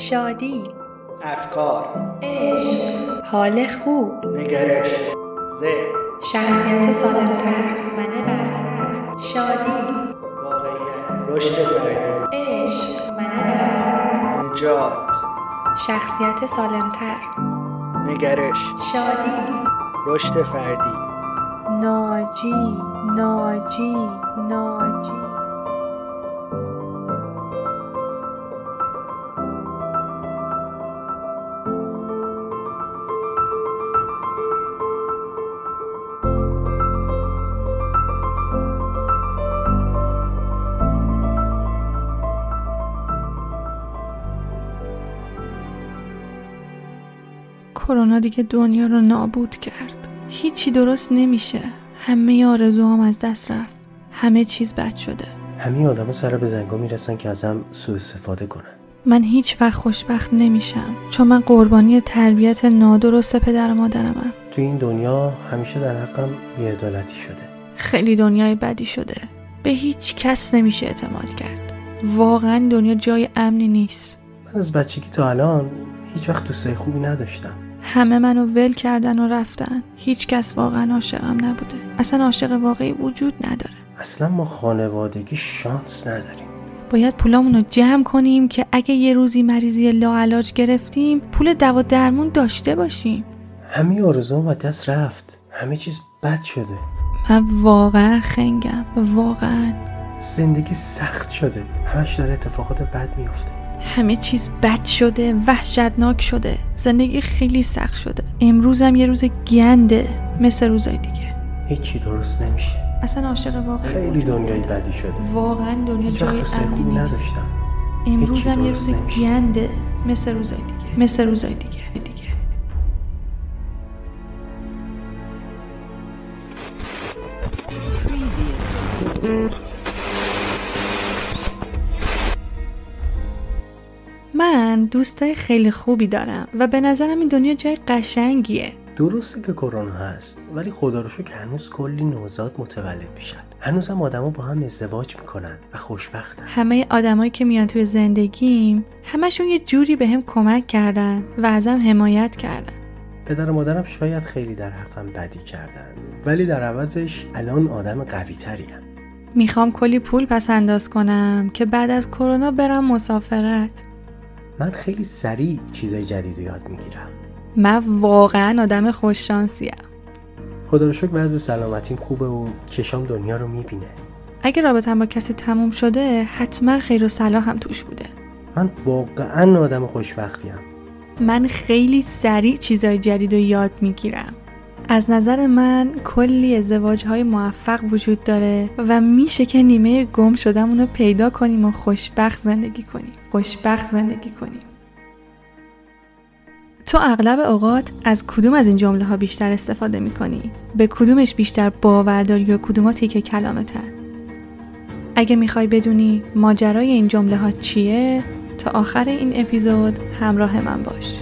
شادی افکار عشق حال خوب نگرش ذهن شخصیت سالمتر من برتر. شادی واقعیت رشد فردی. عشق من برتر. نجات شخصیت سالمتر. نگرش. شادی رشد فردی. ناجی ناجی ناجی. کرونا دیگه دنیا رو نابود کرد. هیچی درست نمیشه. همه آرزوهام از دست رفت. همه چیز بد شده. همه آدما سر به زنگا می‌رسن که ازم سوء استفاده کنن. من هیچ وقت خوشبخت نمیشم. چون من قربانی تربیت نادرست پدر و مادرمم. تو این دنیا همیشه در حقم بیعدالتی شده. خیلی دنیای بدی شده. به هیچ کس نمیشه اعتماد کرد. واقعا دنیا جای امنی نیست. من از بچگی تا الان هیچ وقت دوستای خوبی نداشتم. همه منو ول کردن و رفتن. هیچ کس واقعا عاشقم نبوده. اصلا عاشق واقعی وجود نداره. اصلا ما خانوادگی شانس نداریم. باید پولامون رو جمع کنیم که اگه یه روزی مریضی لاعلاج گرفتیم پول دوا درمون داشته باشیم. همه آرزوام از دست رفت. همه چیز بد شده. من واقعا خنگم. واقعا. زندگی سخت شده. همش داره اتفاقات بد میافته. همه چیز بد شده وحشتناک شده زندگی خیلی سخت شده. امروزم یه روز گنده مثل روزای دیگه. هیچی درست نمیشه. اصلا عاشق واقعی خیلی دنیای. بدی شده. واقعا دنیا هیچ وقت جای خوبی. نداشتم. امروزم هیچی یه روز نمیشه. گنده مثل روزای دیگه. مثل روزای دیگه. دیگه. من دوستای خیلی خوبی دارم و به نظرم این دنیا جای قشنگیه. درسته که کرونا هست ولی خدا رو شکر هنوز کلی نوزاد متولد میشن. هنوز هم آدما با هم ازدواج می‌کنن و خوشبختن. همه آدمایی که میان توی زندگیم همشون یه جوری به هم کمک کردن و ازم حمایت کردن. پدر و مادرم شاید خیلی در حقم بدی کردن ولی در عوضش الان آدم قوی تریم می‌خوام کلی پول پس انداز کنم که بعد از کرونا برم مسافرت. من خیلی سریع چیزای جدید رو یاد می‌گیرم. من واقعا آدم خوششانسیم. خدا رو شکر وضع سلامتیم خوبه و چشام دنیا رو می‌بینه. اگه رابطم با کسی تموم شده حتما خیر و صلاح هم توش بوده. من واقعا آدم خوشبختیم. من خیلی سریع چیزای جدید رو یاد می‌گیرم. از نظر من کلی ازدواج های موفق وجود داره و میشه که نیمه گم شدمون رو پیدا کنیم و خوشبخت زندگی کنیم خوشبخت زندگی کنیم تو اغلب اوقات از کدوم از این جمله ها بیشتر استفاده می‌کنی؟ به کدومش بیشتر باور داری یا کدوم تیکه کلامتن؟ اگه می‌خوای بدونی ماجرای این جمله ها چیه تا آخر این اپیزود همراه من باش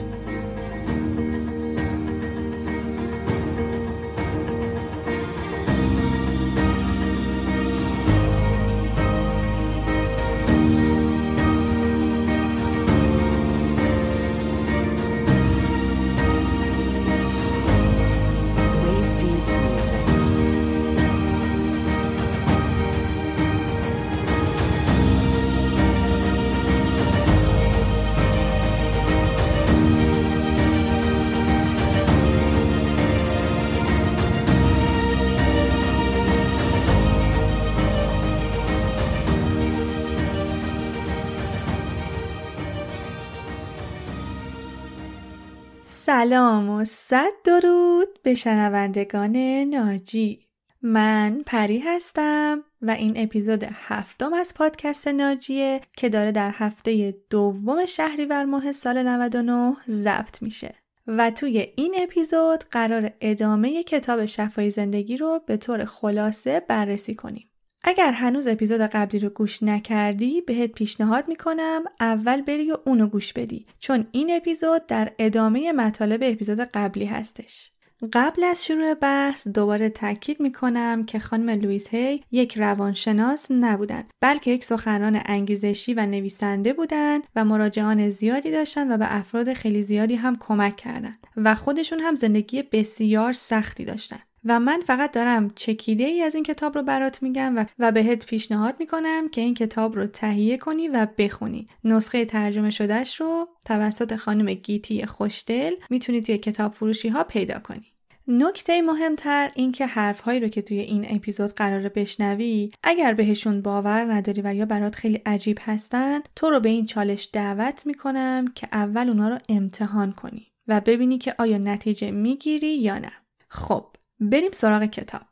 سلام و صد درود به شنوندگان ناجی. من پری هستم و این اپیزود هفتم از پادکست ناجیه که داره در هفته دوم شهریور ماه سال 99 ضبط میشه. و توی این اپیزود قرار ادامه کتاب شفای زندگی رو به طور خلاصه بررسی کنیم. اگر هنوز اپیزود قبلی رو گوش نکردی بهت پیشنهاد می‌کنم اول بری و اونو گوش بدی چون این اپیزود در ادامه مطالب اپیزود قبلی هستش. قبل از شروع بحث دوباره تاکید می‌کنم که خانم لویس هی یک روانشناس نبودن بلکه یک سخنران انگیزشی و نویسنده بودند و مراجعان زیادی داشتن و به افراد خیلی زیادی هم کمک کردند و خودشون هم زندگی بسیار سختی داشتن. و من فقط دارم چکیده ای از این کتاب رو برات میگم و, و بهت پیشنهاد می‌کنم که این کتاب رو تهیه کنی و بخونی. نسخه ترجمه شدهش رو توسط خانم گیتی خوشدل می‌تونی توی کتاب فروشی ها پیدا کنی. نکته مهمتر این که حرف هایی رو که توی این اپیزود قرار بشنوی اگر بهشون باور نداری و یا برات خیلی عجیب هستن تو رو به این چالش دعوت می‌کنم که اول اونا رو امتحان کنی و ببینی که آیا نتیجه می‌گیری یا نه. خب بریم سراغ کتاب.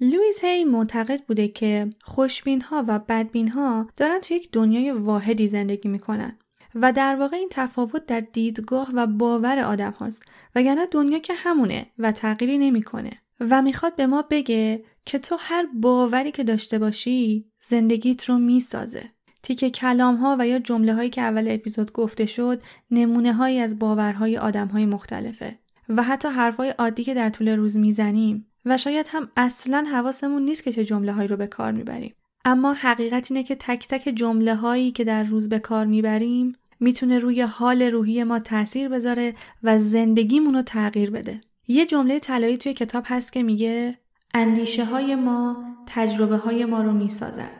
لویز هی معتقد بوده که خوشبین ها و بدبین ها دارن توی یک دنیای واحدی زندگی می‌کنن و در واقع این تفاوت در دیدگاه و باور آدم هاست وگرنه دنیا که همونه و تغییری نمی‌کنه و می‌خواد به ما بگه که تو هر باوری که داشته باشی زندگیت رو می‌سازه. تیک کلام ها و یا جمله هایی که اول اپیزود گفته شد نمونه هایی از باورهای آدم های مختلفه. و حتی حرفهای عادی که در طول روز می‌زنیم. و شاید هم اصلا حواسمون نیست که چه جمله هایی رو به کار می‌بریم. اما حقیقت اینه که تک تک جمله هایی که در روز به کار می‌بریم می‌تونه روی حال روحی ما تاثیر بذاره و زندگیمون رو تغییر بده. یه جمله طلایی توی کتاب هست که میگه اندیشه های ما تجربه های ما رو می‌سازن.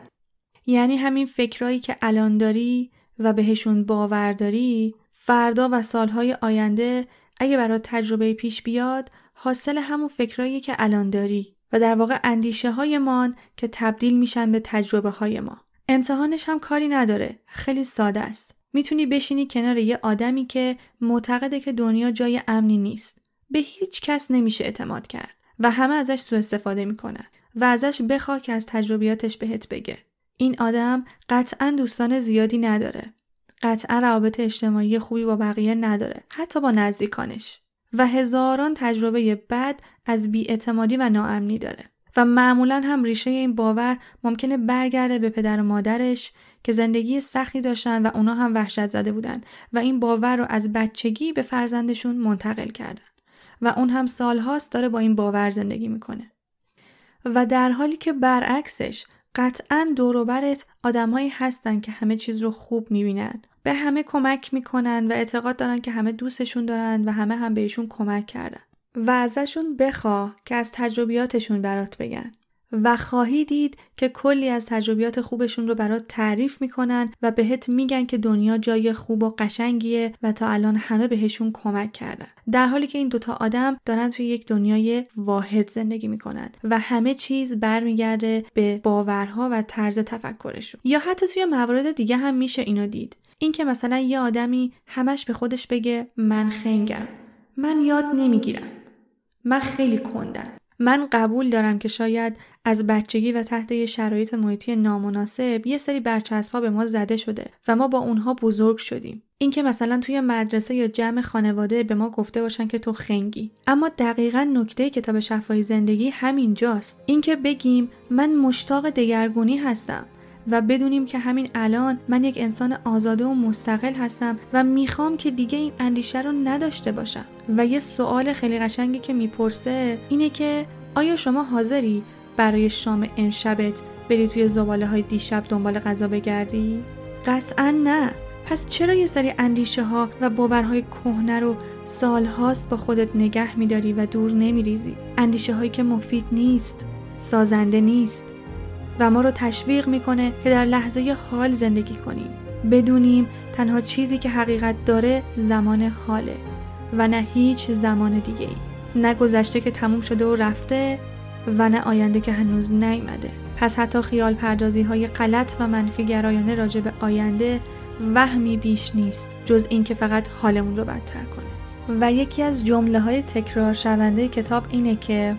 یعنی همین فکرایی که الان داری و بهشون باور داری فردا و سالهای آینده اگه برات تجربه پیش بیاد حاصل همون فکرایی که الان داری و در واقع اندیشه هایمان که تبدیل میشن به تجربه های ما. امتحانش هم کاری نداره خیلی ساده است. می‌تونی بشینی کنار یه آدمی که معتقده که دنیا جای امنی نیست. به هیچ کس نمیشه اعتماد کرد و همه ازش سوء استفاده می‌کنن و ازش بخوا که از تجربیاتش بهت بگه. این آدم قطعا دوستان زیادی نداره. قطعا روابط اجتماعی خوبی با بقیه نداره حتی با نزدیکانش. و هزاران تجربه بد از بیاعتمادی و ناامنی داره. و معمولا هم ریشه این باور ممکنه برگرده به پدر و مادرش که زندگی سختی داشتن و اونا هم وحشت زده بودن و این باور رو از بچگی به فرزندشون منتقل کردن. و اون هم سالهاست داره با این باور زندگی می‌کنه. و در حالی که برعکسش قطعا دوروبرت آدمهایی هستن که همه چیز رو خوب می‌بینن. به همه کمک می‌کنن و اعتقاد دارن که همه دوستشون دارن و همه هم بهشون کمک کردن. و ازشون بخواه که از تجربیاتشون برات بگن. و خواهی دید که کلی از تجربیات خوبشون رو برات تعریف می‌کنن و بهت میگن که دنیا جای خوب و قشنگیه و تا الان همه بهشون کمک کردن. در حالی که این دوتا آدم دارن توی یک دنیای واحد زندگی می‌کنن و همه چیز برمیگرده به باورها و طرز تفکرشون. یا حتی توی موارد دیگه هم میشه اینو دید. اینکه مثلا یه آدمی همش به خودش بگه من خنگم. من یاد نمی‌گیرم. من خیلی کندم. من قبول دارم که شاید از بچگی و تحت یه شرایط محیطی نامناسب یه سری برچسبها به ما زده شده و ما با اونها بزرگ شدیم. اینکه مثلا توی مدرسه یا جمع خانواده به ما گفته باشن که تو خنگی. اما دقیقا نکته کتاب شفای زندگی همینجاست. اینکه بگیم من مشتاق دگرگونی هستم. و بدونیم که همین الان من یک انسان آزاده و مستقل هستم و می‌خوام که دیگه این اندیشه رو نداشته باشم و یه سوال خیلی قشنگی که می‌پرسه اینه که آیا شما حاضری برای شام امشبت بری توی زباله های دیشب دنبال غذا بگردی؟ قطعا نه پس چرا یه سری اندیشه ها و باورهای کهنه رو سالهاست با خودت نگه میداری و دور نمیریزی؟ اندیشه هایی که مفید نیست، سازنده نیست و ما رو تشویق می‌کنه که در لحظه حال زندگی کنیم. بدونیم تنها چیزی که حقیقت داره زمان حاله و نه هیچ زمان دیگه ای نه گذشته که تموم شده و رفته و نه آینده که هنوز نیامده. پس حتی خیال پردازی های غلط و منفی گرایانه راجع به آینده وهمی بیش نیست جز اینکه فقط حالمون رو بدتر کنه. و یکی از جمله های تکرار شونده کتاب اینه که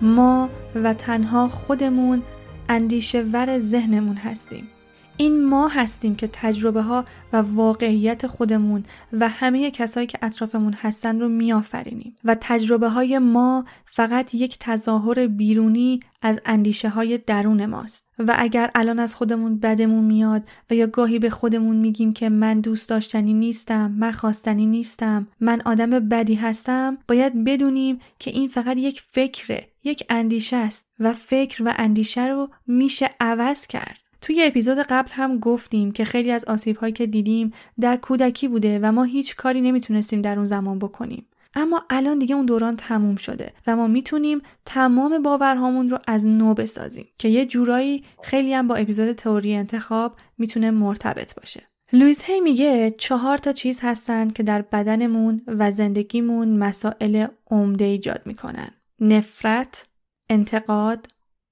ما و تنها خودمون اندیشه ور ذهنمون هستیم. این ما هستیم که تجربه ها و واقعیت خودمون و همه کسایی که اطرافمون هستن رو میآفرینیم. و تجربه های ما فقط یک تظاهر بیرونی از اندیشه های درون ماست. و اگر الان از خودمون بدمون میاد و یا گاهی به خودمون میگیم که من دوست داشتنی نیستم من خواستنی نیستم من آدم بدی هستم باید بدونیم که این فقط یک فکره یک اندیشه است. و فکر و اندیشه رو میشه عوض کرد. توی اپیزود قبل هم گفتیم که خیلی از آسیب که دیدیم در کودکی بوده و ما هیچ کاری نمی‌تونستیم در اون زمان بکنیم. اما الان دیگه اون دوران تموم شده و ما می‌تونیم تمام باورهامون رو از نو بسازیم که یه جورایی خیلی هم با اپیزود تئوری انتخاب می‌تونه مرتبط باشه. لویس هی میگه چهار تا چیز هستن که در بدنمون و زندگیمون مسائل عمده ایجاد می‌کنن. نفرت، انتقاد،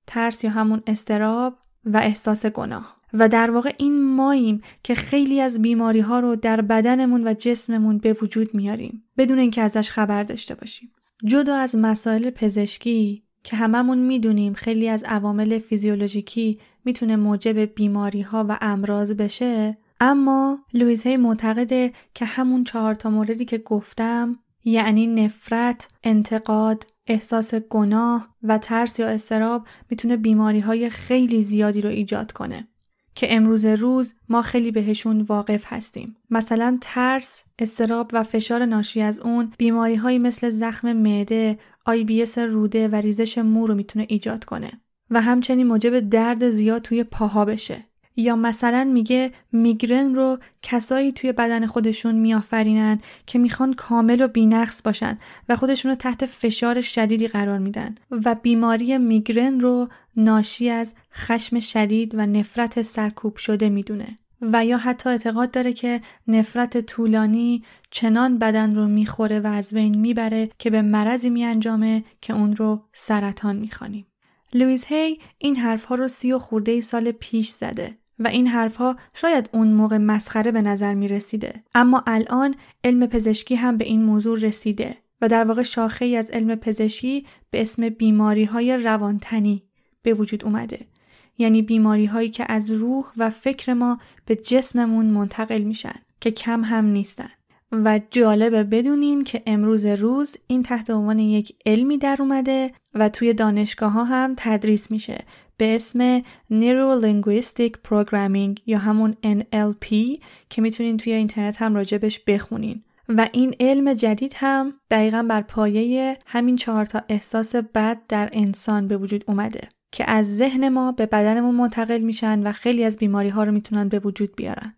ترس یا همون استراب و احساس گناه. و در واقع این ماییم که خیلی از بیماری ها رو در بدنمون و جسممون به وجود میاریم بدون اینکه ازش خبر داشته باشیم. جدا از مسائل پزشکی که هممون می‌دونیم خیلی از عوامل فیزیولوژیکی می‌تونه موجب بیماری ها و امراض بشه اما لویز هی معتقده که همون چهار تا موردی که گفتم یعنی نفرت، انتقاد، احساس گناه و ترس یا استراب می‌تونه بیماری های خیلی زیادی رو ایجاد کنه که امروز روز ما خیلی بهشون واقف هستیم. مثلا ترس، استراب و فشار ناشی از اون بیماری های مثل زخم معده، آی روده و ریزش مو رو می‌تونه ایجاد کنه و همچنین موجب درد زیاد توی پاها بشه. یا مثلا میگه میگرن رو کسایی توی بدن خودشون میآفرینن که می‌خوان کامل و بینقص باشن و خودشون رو تحت فشار شدیدی قرار میدن. و بیماری میگرن رو ناشی از خشم شدید و نفرت سرکوب شده می‌دونه. و یا حتی اعتقاد داره که نفرت طولانی چنان بدن رو می‌خوره و از بین می‌بره که به مرضی میانجامه که اون رو سرطان می‌خوانیم. لویز هی این حرفها رو سی و خورده سال پیش زده. و این حرفها شاید اون موقع مسخره به نظر می رسیده. اما الان علم پزشکی هم به این موضوع رسیده و در واقع شاخه ای از علم پزشکی به اسم بیماری های روانتنی به وجود اومده. یعنی بیماری هایی که از روح و فکر ما به جسممون منتقل میشن که کم هم نیستن. و جالبه بدونین که امروز روز این تحت عنوان یک علمی در اومده و توی دانشگاه ها هم تدریس میشه به اسم Neuro Linguistic Programming یا همون NLP که می‌تونین توی اینترنت هم راجبش بخونین. و این علم جدید هم دقیقا بر پایه همین چهار تا احساس بد در انسان به وجود اومده که از ذهن ما به بدنمون منتقل میشن و خیلی از بیماری ها رو می‌تونن به وجود بیارن.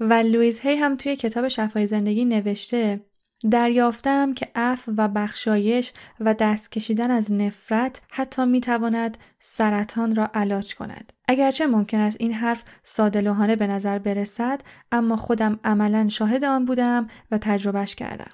و لویز هی هم توی کتاب شفای زندگی نوشته دریافتم که عفو و بخشایش و دست کشیدن از نفرت حتی می تواند سرطان را علاج کند. اگرچه ممکن است این حرف ساده به نظر برسد اما خودم عملا شاهد آن بودم و تجربهش کردم.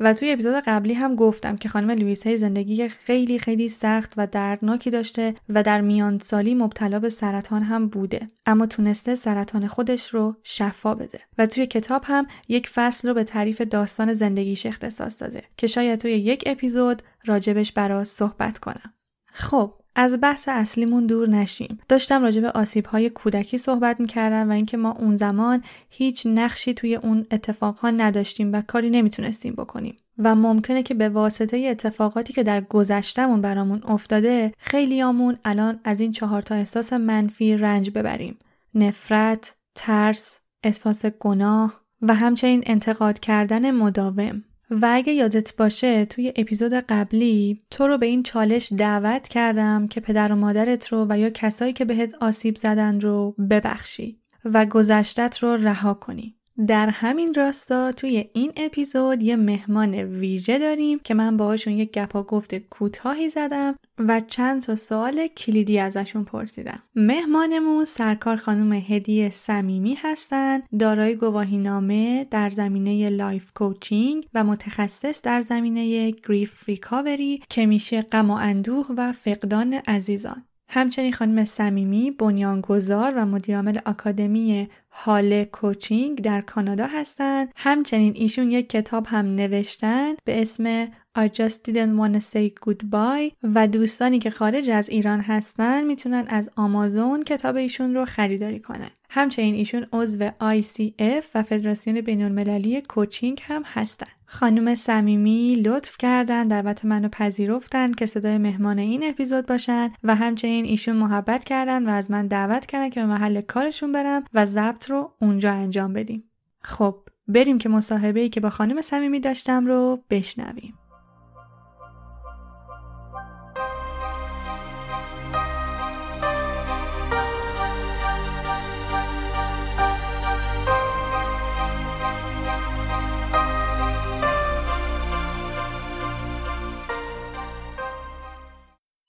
و توی اپیزود قبلی هم گفتم که خانم لوئیس های زندگی خیلی خیلی سخت و دردناکی داشته و در میان سالی مبتلا به سرطان هم بوده. اما تونسته سرطان خودش رو شفا بده. و توی کتاب هم یک فصل رو به تعریف داستان زندگیش اختصاص داده که شاید توی یک اپیزود راجبش برا صحبت کنم. خب از بحث اصلیمون دور نشیم. داشتم راجع به های کودکی صحبت می‌کردم و اینکه ما اون زمان هیچ نقشی توی اون اتفاقها نداشتیم و کاری نمی‌تونستیم بکنیم. و ممکنه که به واسطه اتفاقاتی که در گذشتمون برامون افتاده خیلیامون الان از این چهار تا احساس منفی رنج ببریم. نفرت، ترس، احساس گناه و همچنین انتقاد کردن مداوم. و اگه یادت باشه توی اپیزود قبلی تو رو به این چالش دعوت کردم که پدر و مادرت رو و یا کسایی که بهت آسیب زدن رو ببخشی و گذشتت رو رها کنی. در همین راستا توی این اپیزود یه مهمان ویژه داریم که من باهاشون یه گپ و گفت کوتاهی زدم و چند تا سوال کلیدی ازشون پرسیدم. مهمانمون سرکار خانم هدیه صمیمی هستن، دارای گواهی نامه در زمینه life coaching و متخصص در زمینه grief recovery که میشه غم و اندوه و فقدان عزیزان. همچنین خانم صمیمی بنیانگذار و مدیرعامل آکادمی هاله کوچینگ در کانادا هستند همچنین ایشون یک کتاب هم نوشتن به اسم I just didn't wanna say goodbye و دوستانی که خارج از ایران هستن می‌تونن از آمازون کتاب ایشون رو خریداری کنن. همچنین ایشون عضو ICF و فدراسیون بین المللی کوچینگ هم هستن. خانم صمیمی لطف کردن دعوت منو پذیرفتن که صدای مهمان این اپیزود باشن و همچنین ایشون محبت کردن و از من دعوت کردن که به محل کارشون برم و ضبط رو اونجا انجام بدیم. خب بریم که مصاحبه ای که با خانم صمیمی داشتم رو بشنویم.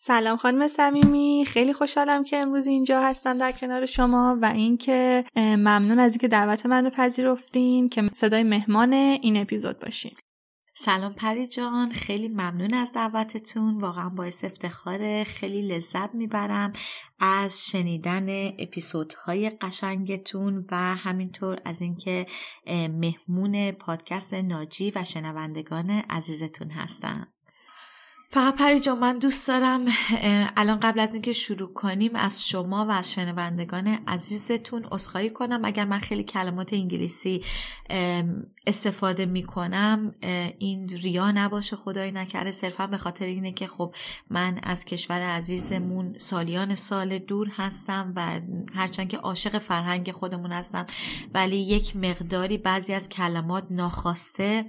سلام خانم صمیمی. خیلی خوشحالم که امروز اینجا هستم در کنار شما و اینکه ممنون از اینکه دعوت من رو پذیرفتین که صدای مهمان این اپیزود باشین. سلام پری جان. خیلی ممنون از دعوتتون. واقعا باعث افتخار خیلی لذت می‌برم از شنیدن اپیزودهای قشنگتون و همینطور از اینکه مهمون پادکست ناجی و شنوندگان عزیزتون هستم. فقط پری جان من دوست دارم الان قبل از اینکه شروع کنیم از شما و از شنوندگان عزیزتون اصخایی کنم. اگر من خیلی کلمات انگلیسی استفاده می کنم این ریا نباشه خدای نکرده. صرفا به خاطر اینه که خب من از کشور عزیزمون سالیان سال دور هستم و هرچند که عاشق فرهنگ خودمون هستم ولی یک مقداری بعضی از کلمات ناخواسته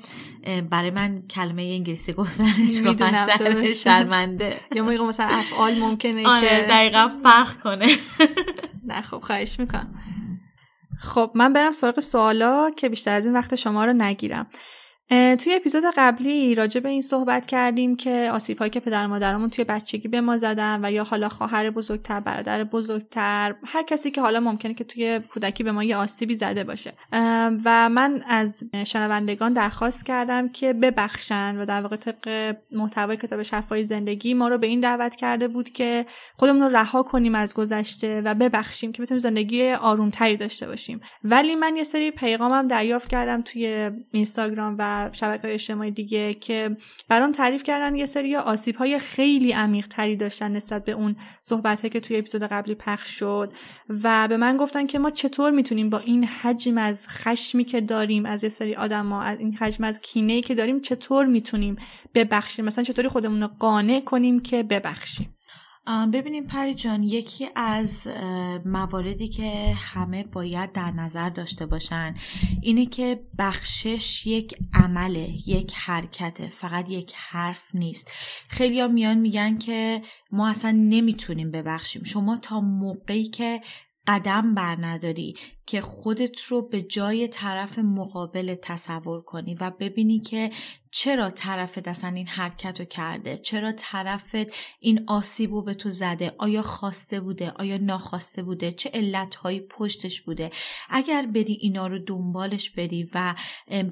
برای من کلمه انگلیسی گفتنش شرمنده. یا موقع مثلا افعال ممکنه آره که دقیقا فرق کنه. نه خب خواهش می‌کنم. خب من برم سراغ سوالا که بیشتر از این وقت شما رو نگیرم. توی اپیزود قبلی راجع به این صحبت کردیم که آسیب هایی که پدر مادرمون توی بچگی به ما زدن و یا حالا خواهر بزرگتر برادر بزرگتر هر کسی که حالا ممکنه که توی کودکی به ما یه آسیبی زده باشه. و من از شنوندگان درخواست کردم که ببخشن و در واقع طبق محتوای کتاب شفای زندگی ما رو به این دعوت کرده بود که خودمون رو رها کنیم از گذشته و ببخشیم که بتونیم زندگی آرومتری داشته باشیم. ولی من یه سری پیغامم دریافت کردم توی اینستاگرام و شبکه های اجتماعی دیگه که برام تعریف کردن یه سری آسیب های خیلی عمیق تری داشتن نسبت به اون صحبت که توی اپیزود قبلی پخش شد و به من گفتن که ما چطور می‌تونیم با این حجم از خشمی که داریم از یه سری آدم از این حجم از کینه که داریم چطور می‌تونیم ببخشیم؟ مثلا چطوری خودمون رو قانع کنیم که ببخشیم؟ ببینیم پری جان یکی از مواردی که همه باید در نظر داشته باشن اینه که بخشش یک عمله یک حرکته فقط یک حرف نیست. خیلی ها میان میگن که ما اصلا نمی‌تونیم ببخشیم. شما تا موقعی که قدم بر نداری که خودت رو به جای طرف مقابل تصور کنی و ببینی که چرا طرفت اصلا این حرکت رو کرده؟ چرا طرفت این آسیب رو به تو زده؟ آیا خواسته بوده؟ آیا ناخواسته بوده؟ چه علتهایی پشتش بوده؟ اگر بری اینا رو دنبالش بری و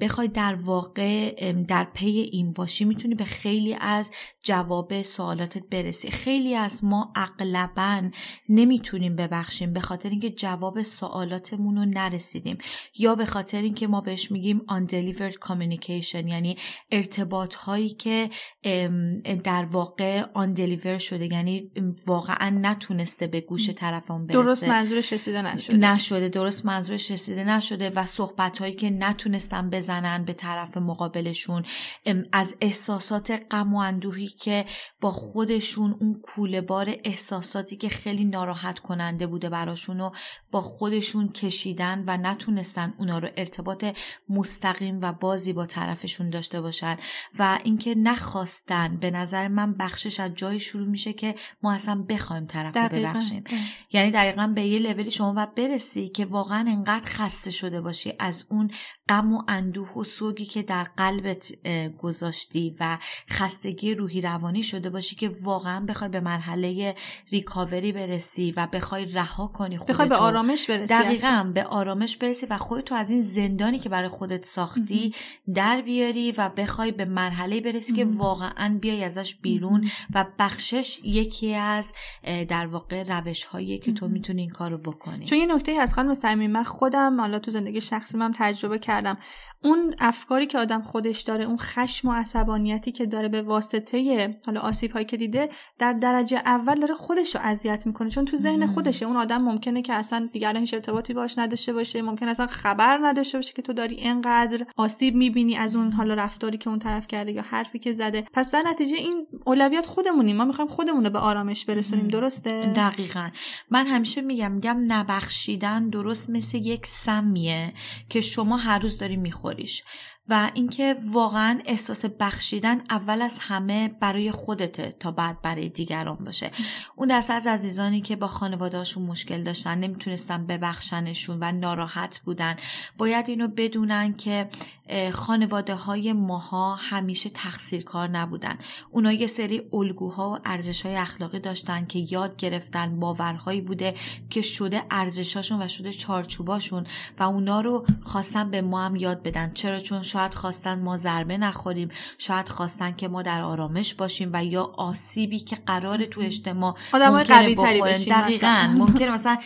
بخوای در واقع در پی این باشی می‌تونی به خیلی از جواب سوالاتت برسی. خیلی از ما اغلبا نمی‌تونیم ببخشیم به خاطر اینکه جواب سوالاتمون رو نرسیدیم. یا به خاطر اینکه ما بهش میگیم undelivered communication یعنی ارتباط هایی که در واقع آن دلیور شده یعنی واقعا نتونسته به گوش طرفمون برسه. درست منظورش رسیده نشده. نشده درست منظورش رسیده نشده و صحبت هایی که نتونستن بزنن به طرف مقابلشون از احساسات غم و اندوهی که با خودشون اون کوله بار احساساتی که خیلی ناراحت کننده بوده براشون و با خودشون کشیدن و نتونستن اونا رو ارتباط مستقیم و بازی با طرفشون داشته باشن و اینکه نخواستن به نظر من بخشش از جای شروع میشه که ما اصلا بخوایم طرف رو ببخشیم. یعنی دقیقا به یه لولی شما باید برسی که واقعا انقدر خسته شده باشی از اون غم و اندوه و سوگی که در قلبت گذاشتی و خستگی روحی روانی شده باشی که واقعا بخوای به مرحله ریکاوری برسی و بخوای رها کنی خودتو بخوای به آرامش برسی دقیقا. هم به آرامش برسی و خودتو از این زندانی که برای خودت ساختی در بیاری و بخوای به مرحله برسی که واقعا بیای ازش بیرون و بخشش یکی از در واقع روش هایی که تو می‌تونی این کارو بکنی. چون یه نکته از خانم صمیم من خودم حالا تو زندگی شخصی من تجربه کردم. اون افکاری که آدم خودش داره اون خشم و عصبانیتی که داره به واسطه حالا آسیب هایی که دیده در درجه اول داره خودش رو اذیت می‌کنه. چون تو ذهن خودشه. اون آدم ممکنه که اصلا دیگه الان هیچ ارتباطی باش نداشته باشه ممکن اصلا خبر نداشته باشه که تو داری اینقدر آسیب می‌بینی از اون حالا رفتاری که اون طرف کرده یا حرفی که زده. پس در نتیجه این اولویت خودمونیم. ما می‌خوایم خودمون رو به آرامش برسونیم. درسته؟ دقیقا. من همیشه میگم میگم نبخشیدن درست مثل یک سمیه که شما هر روز داری میخوریش. و اینکه واقعا احساس بخشیدن اول از همه برای خودته تا بعد برای دیگران باشه. اون دسته از عزیزانی که با خانوادهاشون مشکل داشتن نمی‌تونستن ببخشنشون و ناراحت بودن باید اینو بدونن که خانواده های ماها همیشه تقصیر کار نبودن. اونا یه سری الگوها و ارزش های اخلاقی داشتن که یاد گرفتن باورهایی بوده که شده ارزشاشون و شده چارچوباشون و اونا رو خواستن به ما هم یاد بدن. چرا؟ چون شاید خواستن ما ضربه نخوریم شاید خواستن که ما در آرامش باشیم و یا آسیبی که قرار تو اجتماع ممکنه بخورن. دقیقاً مثلا. ممکنه مثلا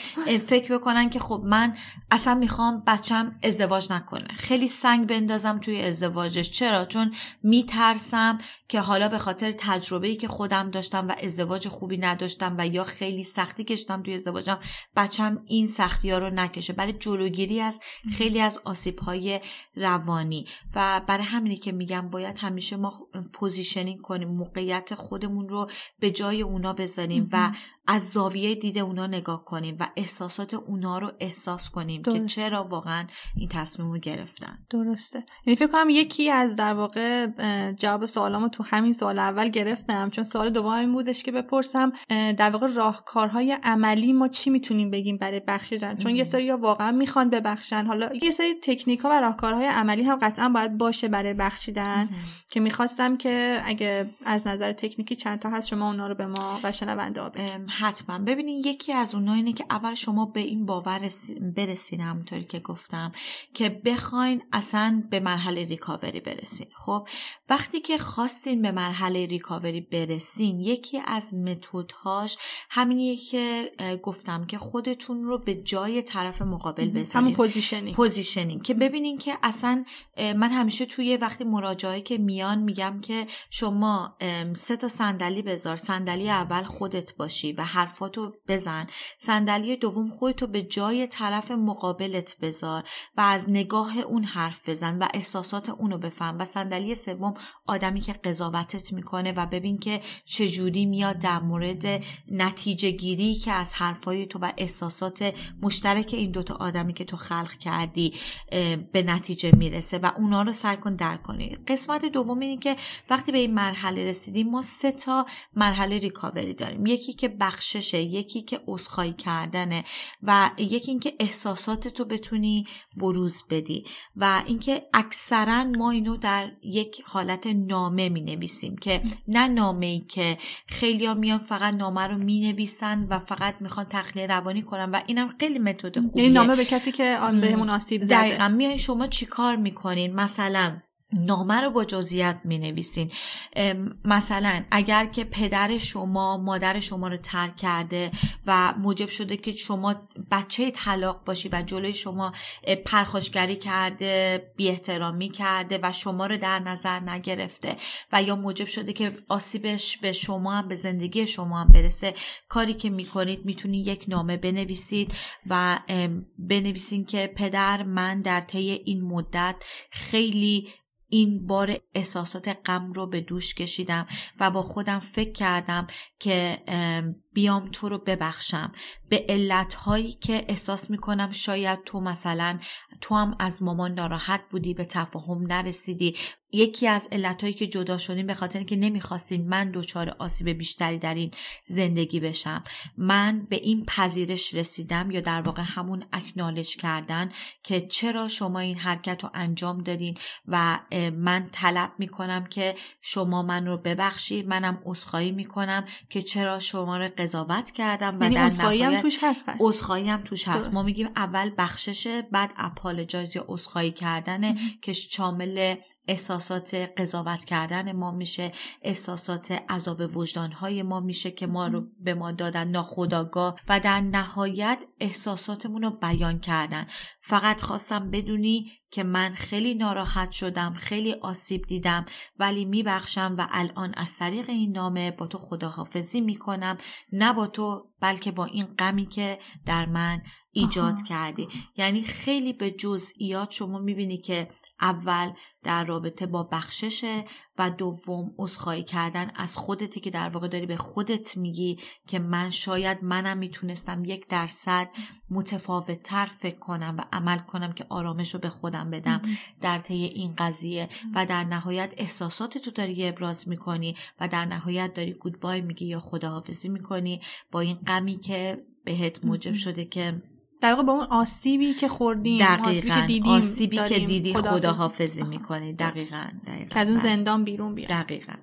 فکر بکنن که خب من اصلا می‌خوام بچم ازدواج نکنه. خیلی سنگ بندازم توی ازدواجش. چرا؟ چون میترسم که حالا به خاطر تجربه ای که خودم داشتم و ازدواج خوبی نداشتم و یا خیلی سختی کشتم توی ازدواجم بچم این سختی ها رو نکشه. برای جلوگیری از خیلی از آسیب های روانی. و برای همینی که میگم باید همیشه ما positioning کنیم موقعیت خودمون رو به جای اونا بذاریم و از زاویه دید اونا نگاه کنیم و احساسات اونا رو احساس کنیم که درست. چرا واقعا این تصمیم رو گرفتن. درسته. یعنی فکر کنم یکی از در واقع جواب سوالامو تو همین سوال اول گرفتم چون سوال دوم این بودش که بپرسم در واقع راهکارهای عملی ما چی می‌تونیم بگیم برای بخشیدن؟ چون یه سری واقعا می‌خوان ببخشن. حالا یه سری تکنیک ها و راهکارهای عملی هم قطعا باید باشه برای بخشیدن. که می‌خواستم که اگه از نظر تکنیکی چند تا هست شما اونا رو به ما و شنونده ها حتما. ببینین یکی از اونها اینه که اول شما به این باور رسی- برسین همونطوری که گفتم که بخواین اصلا به مرحله recovery برسین. خب وقتی که خواستین به مرحله recovery برسین. یکی از متدهاش همینیه که گفتم که خودتون رو به جای طرف مقابل همون بذارین. positioning. positioning. که ببینین که اصلا من همیشه توی وقتی مراجعه که میان میگم که شما سه تا صندلی بذار. صندلی اول خودت باشی و حرفاتو بزن. صندلی دوم خودتو به جای طرف مقابلت بذار و از نگاه اون حرف بزن و احساسات اونو بفهم. و صندلی سوم آدمی که قضاوتت می‌کنه و ببین که چجوری میاد در مورد نتیجه گیری که از حرفای تو و احساسات مشترک این دوتا آدمی که تو خلق کردی به نتیجه می‌رسه و اونا رو سعی کن درک کنی. قسمت دوم اینه که وقتی به این مرحله رسیدیم ما سه تا مرحله ریکاوری داریم. یکی که بخششه یکی که عذرخواهی کردنه و یکی اینکه احساسات تو بتونی بروز بدی و اینکه اکثرا ما اینو در یک حالت نامه می نویسیم که نه نامه ای که خیلی میان فقط نامه رو می نویسن و فقط می‌خوان تخلیه روانی کنن و اینم خیلی متد خوبیه. نامه به کسی که آن بهمون آسیب زده. دقیقا. میایین شما چیکار می‌کنین؟ مثلا نامه رو با جزئیات می نویسین مثلا اگر که پدر شما مادر شما رو ترک کرده و موجب شده که شما بچه طلاق باشی و جلوی شما اه، پرخاشگری کرده بی احترامی کرده و شما رو در نظر نگرفته و یا موجب شده که آسیبش به شما هم به زندگی شما هم برسه کاری که می‌کنید می‌تونید یک نامه بنویسید و بنویسین که پدر من در طی این مدت خیلی این بار احساسات غم رو به دوش کشیدم و با خودم فکر کردم که بیام تو رو ببخشم. به علتهایی که احساس می‌کنم شاید تو مثلا تو هم از مامان ناراحت بودی به تفاهم نرسیدی. یکی از علتهایی که جدا شدیم به خاطر اینکه نمی‌خواستین من دچار آسیب بیشتری در این زندگی بشم. من به این پذیرش رسیدم یا در واقع همون اکنالج کردن که چرا شما این حرکت رو انجام دادین و من طلب می‌کنم که شما من رو ببخشید منم عذرخواهی می‌کنم که چرا شما رو قضاوت کردم و یعنی در عذرخواهی هم نهایت توش هست پس. هم توش هست. درست. ما میگیم اول بخششه بعد اپالوجایز یا عذرخواهی کردنه که شامل احساسات قضاوت کردن ما میشه احساسات عذاب وجدانهای ما میشه که ما رو به ما دادن ناخداگاه و در نهایت احساساتمون رو بیان کردن. فقط خواستم بدونی که من خیلی ناراحت شدم خیلی آسیب دیدم ولی میبخشم و الان از طریق این نامه با تو خداحافظی می‌کنم نه با تو بلکه با این غمی که در من ایجاد آها. کردی یعنی خیلی به جزئیات شما می‌بینی که اول در رابطه با بخششه و دوم عذرخواهی کردن از خودتی که در واقع داری به خودت میگی که من شاید منم می‌تونستم یک درصد متفاوت تر فکر کنم و عمل کنم که آرامش رو به خودم بدم در طی این قضیه و در نهایت احساسات تو داری ابراز می‌کنی و در نهایت داری گودبای میگی یا خداحافظی می‌کنی با این غمی که بهت موجب شده که در واقع با اون آسیبی که خوردیم آسیبی که دقیقا دیدیم آسیبی که داریم دیدی خداحافظی. خداحافظی. می‌کنی دقیقا دقیقا که از اون. زندان بیرون بیاد دقیقا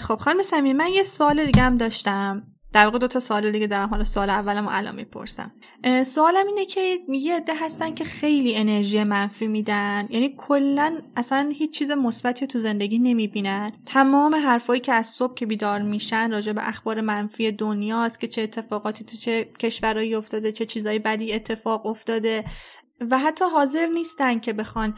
خب خانم سمی من یه سوال دیگه هم داشتم در واقع دو تا سوال دیگه دارم حالا سوال اولم الان می‌پرسم. سوالم اینه که یه عده هستن که خیلی انرژی منفی میدن یعنی کلا اصلا هیچ چیز مثبتی تو زندگی نمی‌بینن. تمام حرفایی که از صبح که بیدار میشن راجع به اخبار منفی دنیاست که چه اتفاقاتی تو چه کشورهایی افتاده چه چیزای بدی اتفاق افتاده. و حتی حاضر نیستن که بخوان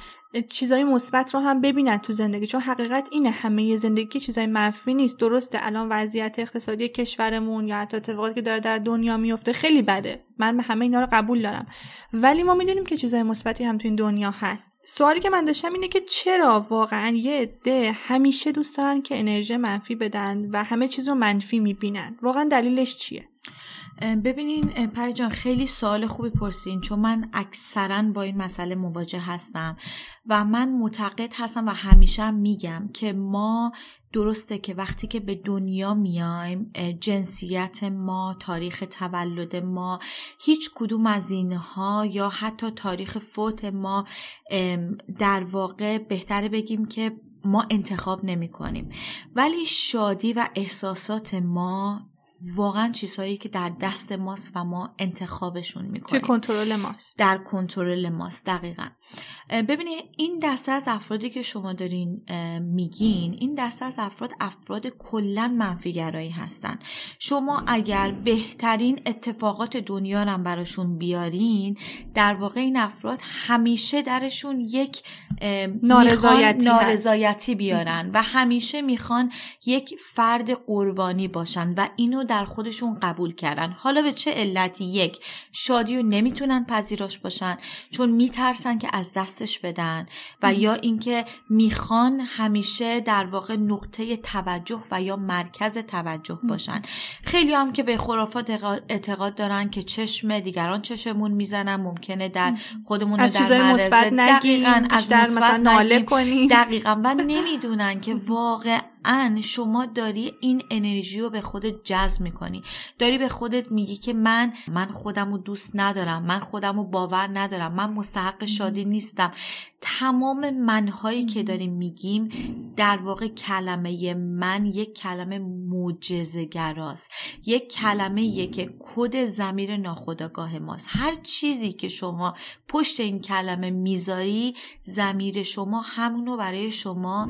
چیزای مثبت رو هم ببینن تو زندگی چون حقیقت اینه همه زندگی چیزای منفی نیست. درسته الان وضعیت اقتصادی کشورمون یا حتی اتفاقاتی که داره در دنیا میفته خیلی بده. من همه اینا رو قبول دارم. ولی ما می‌دونیم که چیزای مثبتی هم تو این دنیا هست. سوالی که من داشتم اینه که چرا واقعا یه عده همیشه دوست دارن که انرژی منفی بدن و همه چیز رو منفی می‌بینن؟ واقعا دلیلش چیه؟ ببینین پری جان خیلی سوال خوبی پرسین چون من اکثرا با این مسئله مواجه هستم و من معتقد هستم و همیشه هم میگم که ما درسته که وقتی که به دنیا میایم جنسیت ما تاریخ تولد ما هیچ کدوم از اینها یا حتی تاریخ فوت ما در واقع بهتره بگیم که ما انتخاب نمی کنیم ولی شادی و احساسات ما واقعا چیزهایی که در دست ماست و ما انتخابشون توی می‌کنیم کنترل ماست. در کنترل ماست دقیقا. ببینید این دسته از افرادی که شما دارین میگین این دسته از افراد افراد کلا منفیگرایی هستن. شما اگر بهترین اتفاقات دنیا رو هم براشون بیارین در واقع این افراد همیشه درشون یک نارضایتی. نارضایتی بیارن و همیشه می‌خوان یک فرد قربانی باشن و اینو در خودشون قبول کردن. حالا به چه علتی یک شادی رو نمی‌تونن پذیراش باشن چون میترسن که از دستش بدن و یا اینکه می‌خوان همیشه در واقع نقطه توجه و یا مرکز توجه باشن. خیلی هم که به خرافات اعتقاد- دارن که چشم دیگران چشمون می‌زنن ممکنه در خودمون از در مثبت نگیم دقیقاً از مثبت مثلا ناله. کنیم. دقیقا و نمی‌دونن که واقعا شما داری این انرژی رو به خودت جذب می‌کنی. داری به خودت میگی که من من خودم رو دوست ندارم من خودم رو باور ندارم من مستحق شادی نیستم. تمام منهایی که داریم میگیم در واقع کلمه من یک کلمه معجزه‌گراست. یک کلمه که کد زمیر ناخودآگاه ماست. هر چیزی که شما پشت این کلمه می‌ذاری زمیر شما همونو برای شما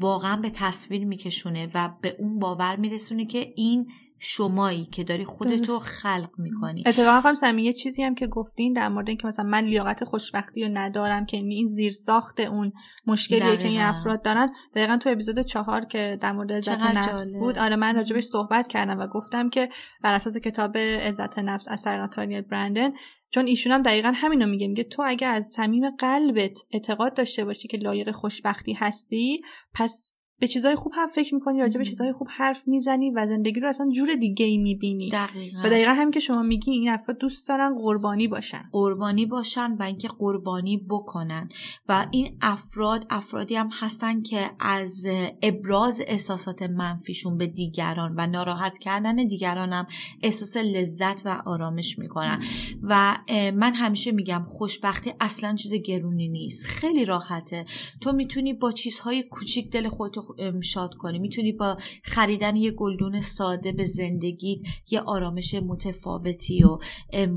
واقعا به تصویر میکشونه و به اون باور میرسونه که این شمایی که داری خودتو. خلق می‌کنی اتفاقا خانم سمی یه چیزی هم که گفتین در مورد اینکه مثلا من لیاقت خوشبختی رو ندارم که این زیر ساخت اون مشکلیه که این. افراد دارن دقیقا تو اپیزود چهار که در مورد عزت نفس جالب. بود آره من راجبش صحبت کردم و گفتم که بر اساس کتاب عزت نفس اثر ناتانیل برندن چون ایشون هم دقیقا همینو میگه میگه تو اگه از صمیم قلبت اعتقاد داشته باشی که لایق خوشبختی هستی پس به چیزای خوب هم فکر می‌کنی راجع به. چیزای خوب حرف می‌زنی و زندگی رو اصلا جور دیگه ای می‌بینی. دقیقا. و دقیقا هم که شما میگی این افراد دوست دارن قربانی باشن. قربانی باشن و اینکه قربانی بکنن. و این افراد افرادی هم هستن که از ابراز احساسات منفیشون به دیگران و ناراحت کردن دیگران هم احساس لذت و آرامش می‌کنن. و من همیشه میگم خوشبختی اصلا چیز گرونی نیست. خیلی راحته. تو می‌تونی با چیزهای کوچیک دل خودتو شاد کنی. می‌تونی با خریدن یه گلدون ساده به زندگیت یه آرامش متفاوتی و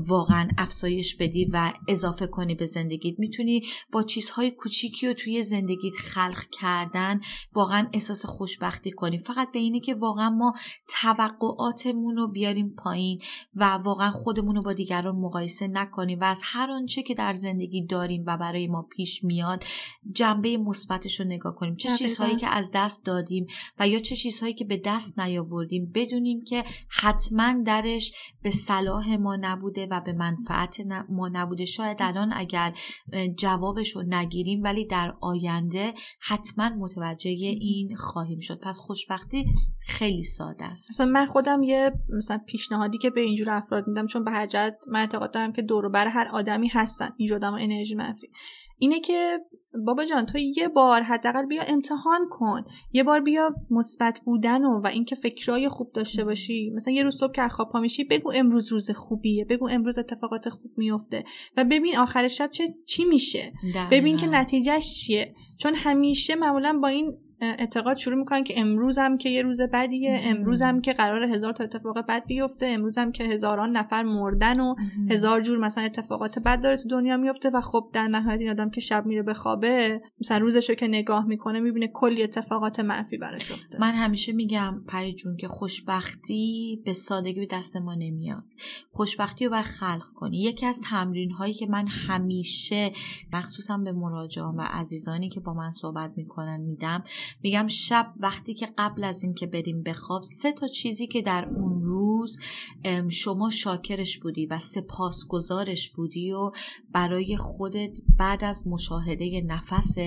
واقعا افزایش بدی و اضافه کنی به زندگیت. می‌تونی با چیزهای کوچیکی و توی زندگیت خلق کردن واقعا احساس خوشبختی کنی. فقط به اینه که واقعا ما توقعاتمون رو بیاریم پایین و واقعا خودمون رو با دیگران مقایسه نکنیم و از هر آنچه که در زندگی داریم و برای ما پیش میاد جنبه مثبتش رو نگاه کنیم. چه. چیزهایی که از دست دادیم و یا چه چیزهایی که به دست نیاوردیم بدونیم که حتما درش به صلاح ما نبوده و به منفعت ما نبوده. شاید الان اگر جوابش رو نگیریم ولی در آینده حتما متوجه این خواهیم شد. پس خوشبختی خیلی ساده است. مثلا من خودم یه مثلا پیشنهادی که به اینجور افراد میدم چون به هر جهت من اعتقاد دارم که دور بر هر آدمی هستن. اینجور آدم انرژی منفی. اینه که بابا جان تو یه بار حداقل بیا امتحان کن. یه بار بیا مثبت بودن و, و اینکه فکرای خوب داشته باشی. مثلا یه روز صبح که خواب پا میشی بگو امروز روز خوبیه. بگو امروز اتفاقات خوب میفته. و ببین آخر شب چه چی میشه؟ ببین که. نتیجهش چیه. چون همیشه معمولا با این اعتقاد شروع می‌کنن که امروزم که یه روز بدیه مهم. امروزم که قرار هزار تا اتفاق بد بیفته امروزم که هزاران نفر مردن و. هزار جور مثلا اتفاقات بد داره تو دنیا میفته و خب در نهایت این آدم که شب میره به خوابه مثلا روزشو که نگاه می‌کنه می‌بینه کلی اتفاقات منفی براش افته من همیشه میگم پری جون که خوشبختی به سادگی به دست ما نمیاد خوشبختی رو باید خلق کنی یکی از تمرین هایی که من همیشه مخصوصا به مراجعان و عزیزانی که با من صحبت می‌کنن میدم میگم شب وقتی که قبل از اینکه بریم به خواب سه تا چیزی که در اون روز شما شاکرش بودی و سپاسگزارش بودی و برای خودت بعد از مشاهده نفست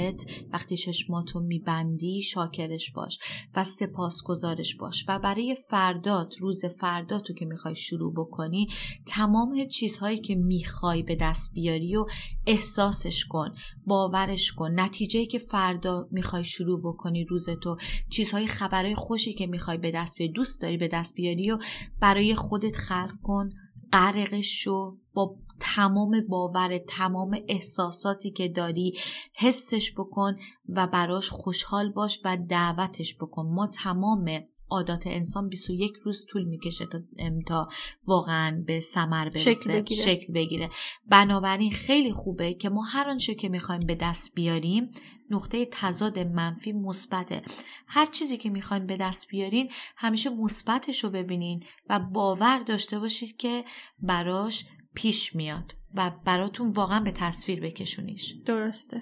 وقتی چشماتو میبندی شاکرش باش و سپاسگزارش باش. و برای فردات روز فرداتو که می‌خوای شروع بکنی تمام چیزهایی که می‌خوای به دست بیاری و احساسش کن باورش کن. نتیجه که فردا می‌خوای شروع بکنی روزتو چیزهای خبرهای خوشی که می‌خوای به دست بیاری دوست داری به دست بیاری و برای خودت خلق کن. غرقش شو با تمام باور تمام احساساتی که داری حسش بکن و براش خوشحال باش و دعوتش بکن. ما تمام عادات انسان 21 روز طول می‌کشه تا, تا واقعا به ثمر برسه. شکل بگیره. شکل بگیره. بنابراین خیلی خوبه که ما هر آنچه که می‌خوایم به دست بیاریم نقطه تضاد منفی مثبته. هر چیزی که می‌خواین به دست بیارین همیشه مثبتش رو ببینین و باور داشته باشید که براش پیش میاد و براتون واقعا به تصویر بکشونیش. درسته.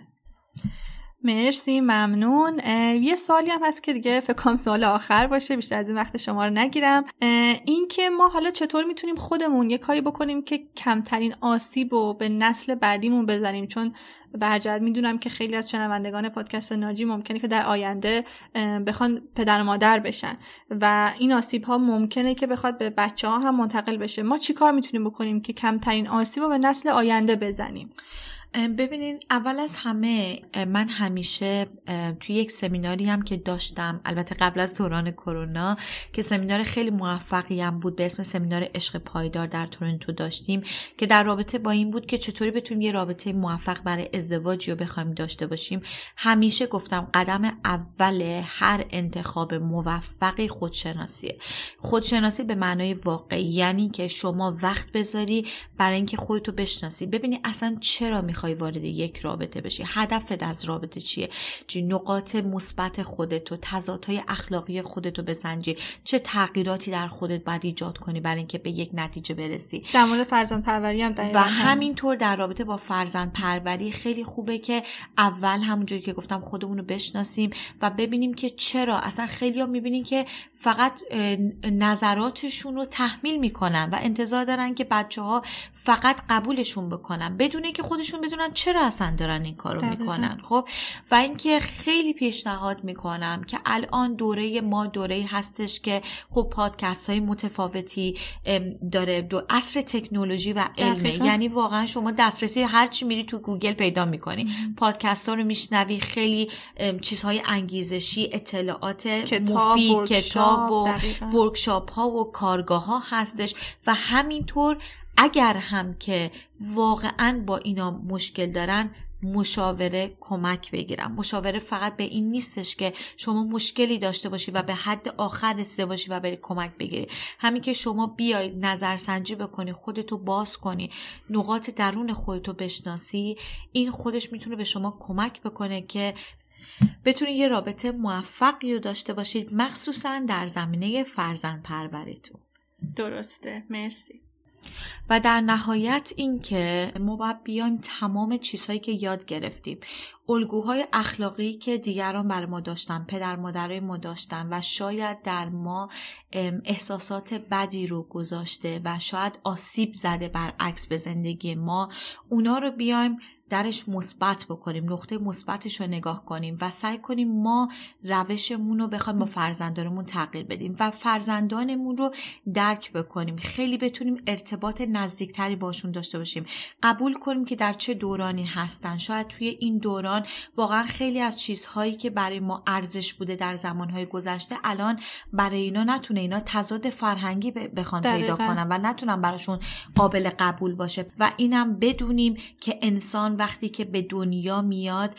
مرسی ممنون. یه سوالی هم هست که دیگه فکر سوال آخر باشه بیشتر از این وقت شما رو نگیرم. اه، این که ما حالا چطور می‌تونیم خودمون یه کاری بکنیم که کمترین آسیب رو به نسل بعدیمون بزنیم؟ چون جهت می‌دونم که خیلی از شنوندگان پادکست ناجی ممکنه که در آینده بخوان پدر و مادر بشن و این آسیب ها ممکنه که بخواد به بچه ها هم منتقل بشه. ما چیکار می‌تونیم بکنیم که کمترین آسیب رو به نسل آینده بزنیم؟ ببینین اول از همه من همیشه توی یک سمیناری هم که داشتم البته قبل از دوران کرونا که سمینار خیلی موفقی هم بود به اسم سمینار عشق پایدار در تورنتو داشتیم که در رابطه با این بود که چطوری بتونیم یه رابطه موفق برای ازدواجی رو بخوایم داشته باشیم. همیشه گفتم قدم اول هر انتخاب موفقی خودشناسیه. خودشناسی به معنای واقعی یعنی که شما وقت بذاری برای اینکه خودتو بشناسی. ببینی اصلا چرا می‌خوای وارد یک رابطه بشی. هدفت از رابطه چیه؟ چی؟ نقاط مثبت خودتو تضادهای اخلاقی خودتو بسنجی. چه تغییراتی در خودت باید ایجاد کنی برای اینکه به یک نتیجه برسی؟ در مورد فرزند پروری هم و همین. همینطور در رابطه با فرزند پروری خیلی خوبه که اول همونجوری که گفتم خودمون رو بشناسیم و ببینیم که چرا. اصلا خیلی ها می‌بینین که فقط نظراتشون رو تحمیل می‌کنن و انتظار دارن که بچه ها فقط قبولشون بکنن. بدون که خودشون بدونن چرا اصلا دارن این کارو. می‌کنن خب و اینکه خیلی پیشنهاد می‌کنم که الان دوره ما دوره هستش که خب پادکست های متفاوتی داره دو عصر تکنولوژی و علمه دقیقاً. یعنی واقعا شما دسترسی هر چی میری تو گوگل پیدا می‌کنی پادکست ها رو میشنوی خیلی چیزهای انگیزشی اطلاعات کتاب، مفید کتاب و. ورکشاپ ها و کارگاه ها هستش و همینطور اگر هم که واقعا با اینا مشکل دارن مشاوره کمک بگیرم. مشاوره فقط به این نیستش که شما مشکلی داشته باشی و به حد آخر رسیده باشی و بری کمک بگیری. همین که شما بیای نظرسنجی بکنی خودتو باز کنی نقاط درون خودتو بشناسی این خودش می‌تونه به شما کمک بکنه که بتونید یه رابطه موفقی رو داشته باشید مخصوصا در زمینه فرزند پروریتون درسته. مرسی. و در نهایت اینکه ما باید بیایم تمام چیزهایی که یاد گرفتیم. الگوهای اخلاقی که دیگران بر ما داشتن پدر مادرای ما داشتن و شاید در ما احساسات بدی رو گذاشته و شاید آسیب زده برعکس به زندگی ما اونا رو بیایم درش مثبت بکنیم نقطه مثبتش رو نگاه کنیم و سعی کنیم ما روشمون رو بخوایم با فرزندانمون تغییر بدیم و فرزندانمون رو درک بکنیم. خیلی بتونیم ارتباط نزدیکتری باشون داشته باشیم. قبول کنیم که در چه دورانی هستن. شاید توی این دوران واقعا خیلی از چیزهایی که برای ما ارزش بوده در زمانهای گذشته الان برای اینا نتونه اینا تضاد فرهنگی بخوان پیدا کنن و نتونن براشون قابل قبول باشه. و اینم بدونیم که انسان وقتی که به دنیا میاد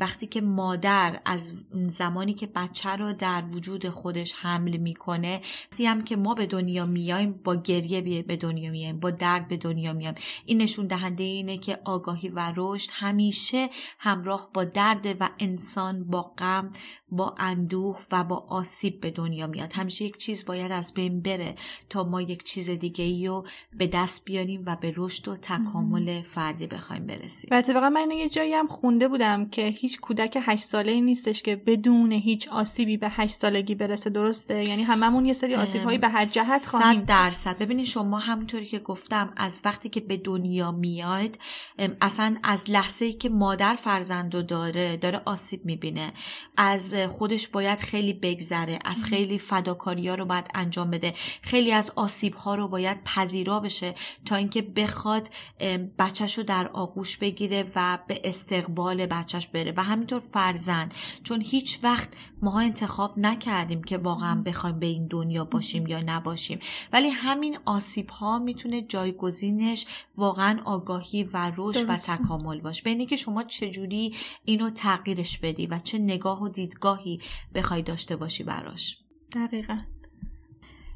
وقتی که مادر از زمانی که بچه رو در وجود خودش حمل می‌کنه وقتی هم که ما به دنیا میایم با گریه به دنیا میایم با درد به دنیا میایم. این نشون دهنده اینه که آگاهی و رشد همیشه همراه با درد و انسان با غم با اندوه و با آسیب به دنیا میاد. همیشه یک چیز باید از بین بره تا ما یک چیز دیگه ای رو به دست بیاریم و به رشد و تکامل فردی بخوایم برسیم. و اتفاقا من یه جایی هم خونده بودم که هیچ کودک هشت ساله ای نیستش که بدون هیچ آسیبی به هشت سالگی برسه درسته؟ یعنی هممون یه سری آسیب هایی به هر جهت خواهیم صد درصد. ببینید شما همونطوری که گفتم از وقتی که به دنیا میاد اصلا از لحظه ای که مادر فرزندو داره داره آسیب می‌بینه. از خودش باید خیلی بگذره از خیلی فداکاری ها رو باید انجام بده. خیلی از آسیب ها رو باید پذیرا بشه تا اینکه بخواد بچهش رو در آغوش بگیره. و به استقبال بچهش بره و همینطور فرزند. چون هیچ وقت ماها انتخاب نکردیم که واقعا بخوایم به این دنیا باشیم یا نباشیم. ولی همین آسیب ها می‌تونه جایگزینش واقعا آگاهی و رشد و تکامل باشه. بینی که شما چجوری اینو تغییرش بدی و چه نگاه و دیدگاهی بخوای داشته باشی براش. دقیقا.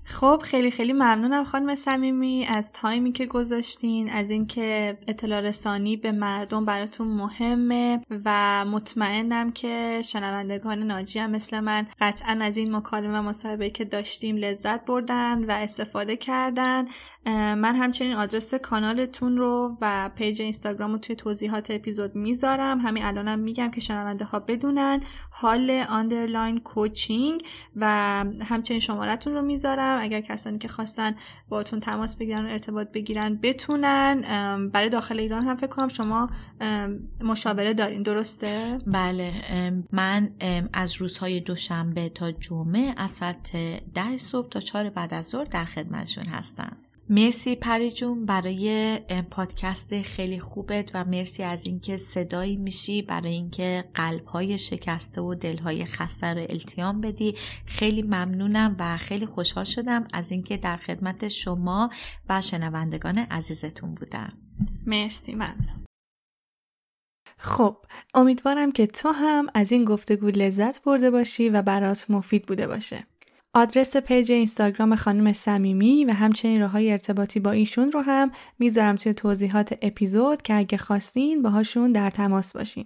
خب خیلی خیلی ممنونم خانم صمیمی از تایمی که گذاشتین از اینکه اطلاع رسانی به مردم براتون مهمه و مطمئنم که شنوندگان ناجی هم مثل من قطعا از این مکالمه و مصاحبه که داشتیم لذت بردن و استفاده کردن. من همچنین آدرس کانالتون رو و پیج اینستاگرام رو توی توضیحات اپیزود می‌ذارم. همین الانم میگم که شنونده ها بدونن. حال underline coaching و همچنین شمارتون رو می‌ذارم. اگر کسانی که خواستن باهاتون تماس بگیرن و ارتباط بگیرن بتونن. برای داخل ایران هم فکر کنم شما مشاوره دارین. درسته؟ بله. من از روزهای دوشنبه تا جمعه از ساعت ده صبح تا چهار بعد از ظهر در خدمتشون هستم. مرسی پری جون برای پادکست خیلی خوبت و مرسی از اینکه صدایی میشی برای اینکه قلبهای شکسته و دلهای خسته رو التیام بدی. خیلی ممنونم و خیلی خوشحال شدم از اینکه در خدمت شما و شنوندگان عزیزتون بودم. مرسی ممنون. خب امیدوارم که تو هم از این گفتگو لذت برده باشی و برات مفید بوده باشه. آدرس پیج اینستاگرام خانم صمیمی و همچنین راه های ارتباطی با ایشون رو هم می‌ذارم توی توضیحات اپیزود که اگه خواستین باهاشون در تماس باشین.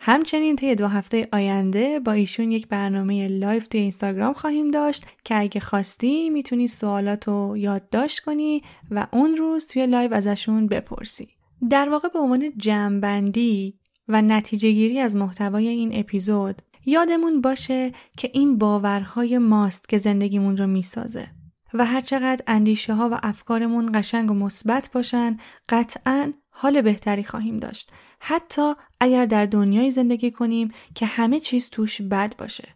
همچنین طی دو هفته آینده با ایشون یک برنامه live توی اینستاگرام خواهیم داشت که اگه خواستی می‌تونی سوالات رو یادداشت کنی و اون روز توی live ازشون بپرسی. در واقع به عنوان جمعبندی و نتیجه گیری از محتوای این اپیزود یادمون باشه که این باورهای ماست که زندگیمون رو می‌سازه و هرچقدر اندیشه ها و افکارمون قشنگ و مثبت باشن قطعا حال بهتری خواهیم داشت. حتی اگر در دنیای زندگی کنیم که همه چیز توش بد باشه.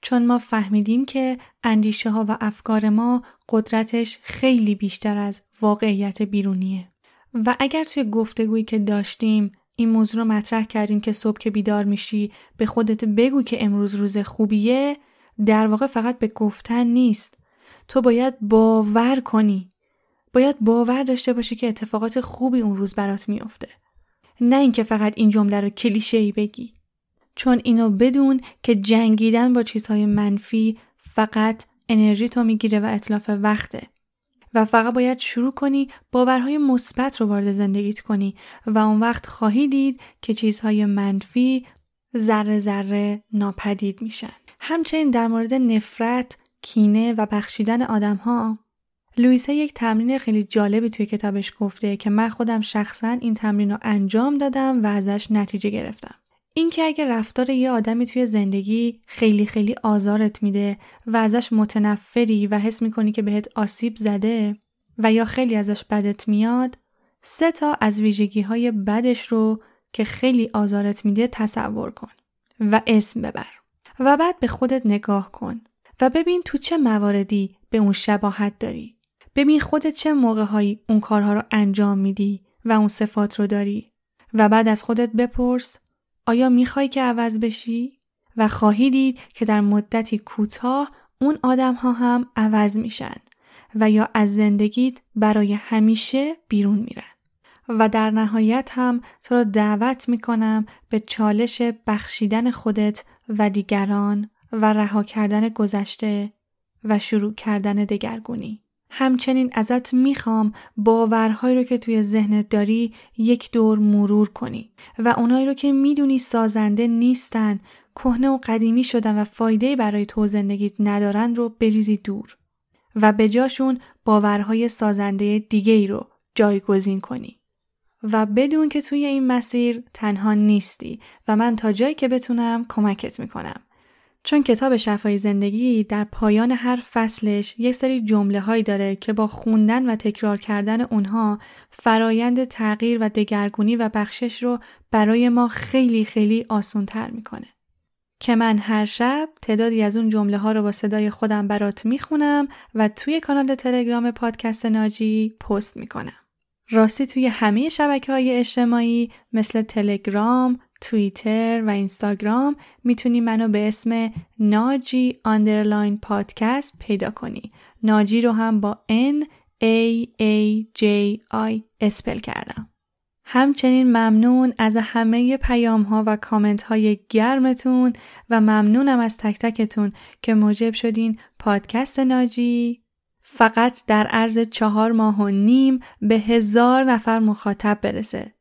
چون ما فهمیدیم که اندیشه ها و افکار ما قدرتش خیلی بیشتر از واقعیت بیرونیه. و اگر توی گفتگویی که داشتیم این موضوع رو مطرح کردیم که صبح که بیدار میشی به خودت بگو که امروز روز خوبیه در واقع فقط به گفتن نیست. تو باید باور کنی. باید باور داشته باشی که اتفاقات خوبی اون روز برات میافته. نه اینکه فقط این جمله رو کلیشه ای بگی. چون اینو بدون که جنگیدن با چیزهای منفی فقط انرژی تو می‌گیره و اطلاف وقته. و فقط باید شروع کنی باورهای مثبت رو وارد زندگیت کنی و اون وقت خواهی دید که چیزهای منفی ذره ذره ناپدید میشن همچنین در مورد نفرت کینه و بخشیدن آدم ها لویسا یک تمرین خیلی جالبی توی کتابش گفته که من خودم شخصا این تمرین رو انجام دادم و ازش نتیجه گرفتم. اینکه اگه رفتار یه آدمی توی زندگی خیلی خیلی آزارت میده و ازش متنفری و حس می‌کنی که بهت آسیب زده و یا خیلی ازش بدت میاد سه تا از ویژگی های بدش رو که خیلی آزارت میده تصور کن و اسم ببر و بعد به خودت نگاه کن و ببین تو چه مواردی به اون شباهت داری. ببین خودت چه موقعهایی اون کارها رو انجام میدی و اون صفات رو داری. و بعد از خودت بپرس آیا می‌خوای که عوض بشی؟ و خواهی دید که در مدتی کوتاه اون آدم ها هم عوض میشن و یا از زندگیت برای همیشه بیرون میرن. و در نهایت هم تو رو دعوت می‌کنم به چالش بخشیدن خودت و دیگران و رها کردن گذشته و شروع کردن دگرگونی. همچنین ازت می‌خوام باورهایی رو که توی ذهنت داری یک دور مرور کنی و اونایی رو که می‌دونی سازنده نیستن کهنه و قدیمی شدن و فایده برای تو زندگیت ندارن رو بریزی دور و به جاشون باورهای سازنده دیگه ای رو جایگزین کنی. و بدون که توی این مسیر تنها نیستی و من تا جایی که بتونم کمکت می‌کنم. چون کتاب شفای زندگی در پایان هر فصلش یک سری جمله هایی داره که با خوندن و تکرار کردن اونها فرایند تغییر و دگرگونی و بخشش رو برای ما خیلی خیلی آسون تر می‌کنه. که من هر شب تعدادی از اون جمله ها رو با صدای خودم برات می‌خونم و توی کانال تلگرام پادکست ناجی پست می‌کنم. راستی توی همه شبکه های اجتماعی مثل تلگرام، توییتر و اینستاگرام می‌تونی منو به اسم ناجی underline پادکست پیدا کنی. ناجی رو هم با N A A J I spell کردم. همچنین ممنون از همه پیام ها و کامنت های گرمتون و ممنونم از تک تکتون که موجب شدین پادکست ناجی فقط در عرض چهار ماه و نیم به هزار نفر مخاطب برسه.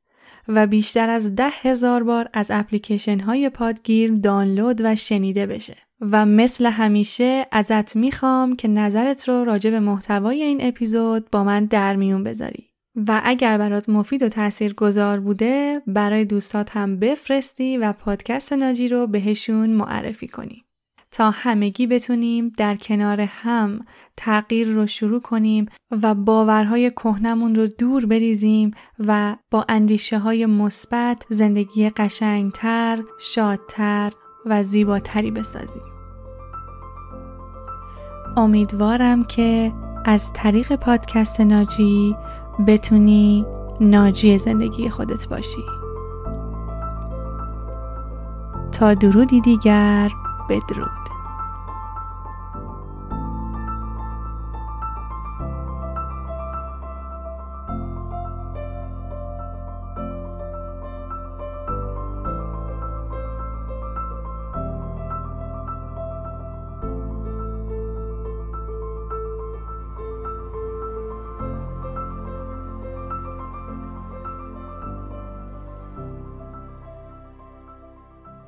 و بیشتر از ده هزار بار از اپلیکیشن های پادگیر دانلود و شنیده بشه. و مثل همیشه ازت می‌خوام که نظرت رو راجع به محتوای این اپیزود با من در میون بذاری. و اگر برات مفید و تأثیر گذار بوده برای دوستات هم بفرستی و پادکست ناجی رو بهشون معرفی کنی. تا همگی بتونیم در کنار هم تغییر رو شروع کنیم و باورهای کهنمون رو دور بریزیم و با اندیشه های مثبت زندگی قشنگتر، شادتر و زیباتری بسازیم. امیدوارم که از طریق پادکست ناجی بتونی ناجی زندگی خودت باشی. تا درودی دیگر بدرود